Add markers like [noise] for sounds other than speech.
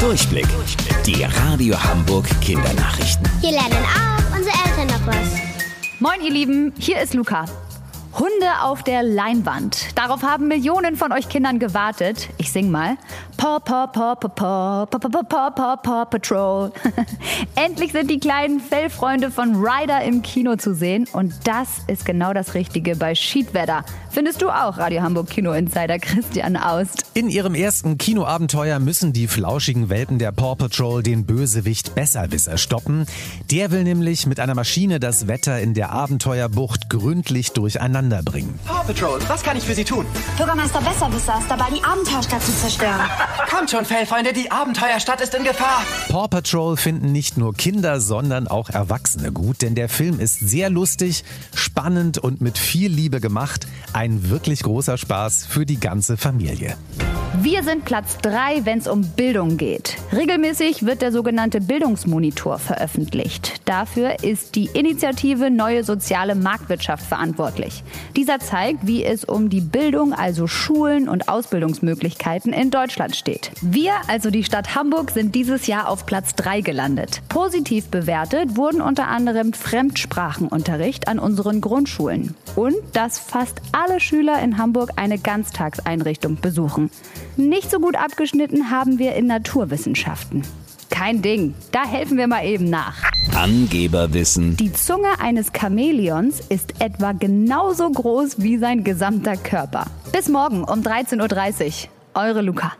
Durchblick. Die Radio Hamburg Kindernachrichten. Hier lernen auch unsere Eltern noch was. Moin ihr Lieben, hier ist Luca. Hunde auf der Leinwand. Darauf haben Millionen von euch Kindern gewartet. Ich sing mal. Paw, Paw, Paw, Paw, Paw, Paw, Paw, Paw, Paw, Patrol. Endlich sind die kleinen Fellfreunde von Ryder im Kino zu sehen. Und das ist genau das Richtige bei Schiedwetter. Findest du auch, Radio Hamburg Kino Insider Christian Aust? In ihrem ersten Kinoabenteuer müssen die flauschigen Welpen der Paw Patrol den Bösewicht Besserwisser stoppen. Der will nämlich mit einer Maschine das Wetter in der Abenteuerbucht gründlich durcheinander bringen. Paw Patrol, was kann ich für Sie tun? Bürgermeister Besserwisser ist dabei, die Abenteuerstadt zu zerstören. [laughs] Kommt schon, Fellfreunde, die Abenteuerstadt ist in Gefahr. Paw Patrol finden nicht nur Kinder, sondern auch Erwachsene gut, denn der Film ist sehr lustig, spannend und mit viel Liebe gemacht. Ein wirklich großer Spaß für die ganze Familie. Wir sind Platz 3, wenn es um Bildung geht. Regelmäßig wird der sogenannte Bildungsmonitor veröffentlicht. Dafür ist die Initiative Neue Soziale Marktwirtschaft verantwortlich. Dieser zeigt, wie es um die Bildung, also Schulen und Ausbildungsmöglichkeiten in Deutschland steht. Wir, also die Stadt Hamburg, sind dieses Jahr auf Platz 3 gelandet. Positiv bewertet wurden unter anderem Fremdsprachenunterricht an unseren Grundschulen und dass fast alle Schüler in Hamburg eine Ganztagseinrichtung besuchen. Nicht so gut abgeschnitten haben wir in Naturwissenschaften. Kein Ding, da helfen wir mal eben nach. Angeberwissen. Die Zunge eines Chamäleons ist etwa genauso groß wie sein gesamter Körper. Bis morgen um 13.30 Uhr. Eure Luca.